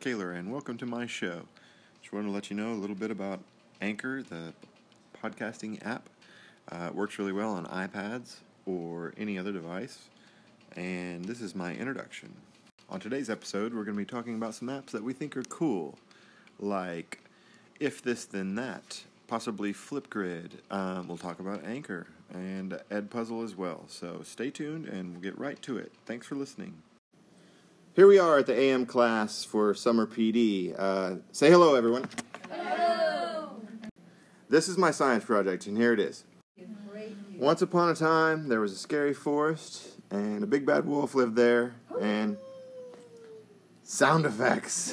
Kaler, and welcome to my show. Just wanted to let you know a little bit about Anchor, the podcasting app. Uh, it works really well on iPads or any other device, and this is my introduction. On today's episode, we're going to be talking about some apps that we think are cool, like If This Then That, possibly Flipgrid. Um, we'll talk about Anchor and Edpuzzle as well. So stay tuned, and we'll get right to it. Thanks for listening. Here we are at the AM class for summer PD. Uh, say hello, everyone. Hello. This is my science project, and here it is. Once upon a time, there was a scary forest, and a big bad wolf lived there, and sound effects.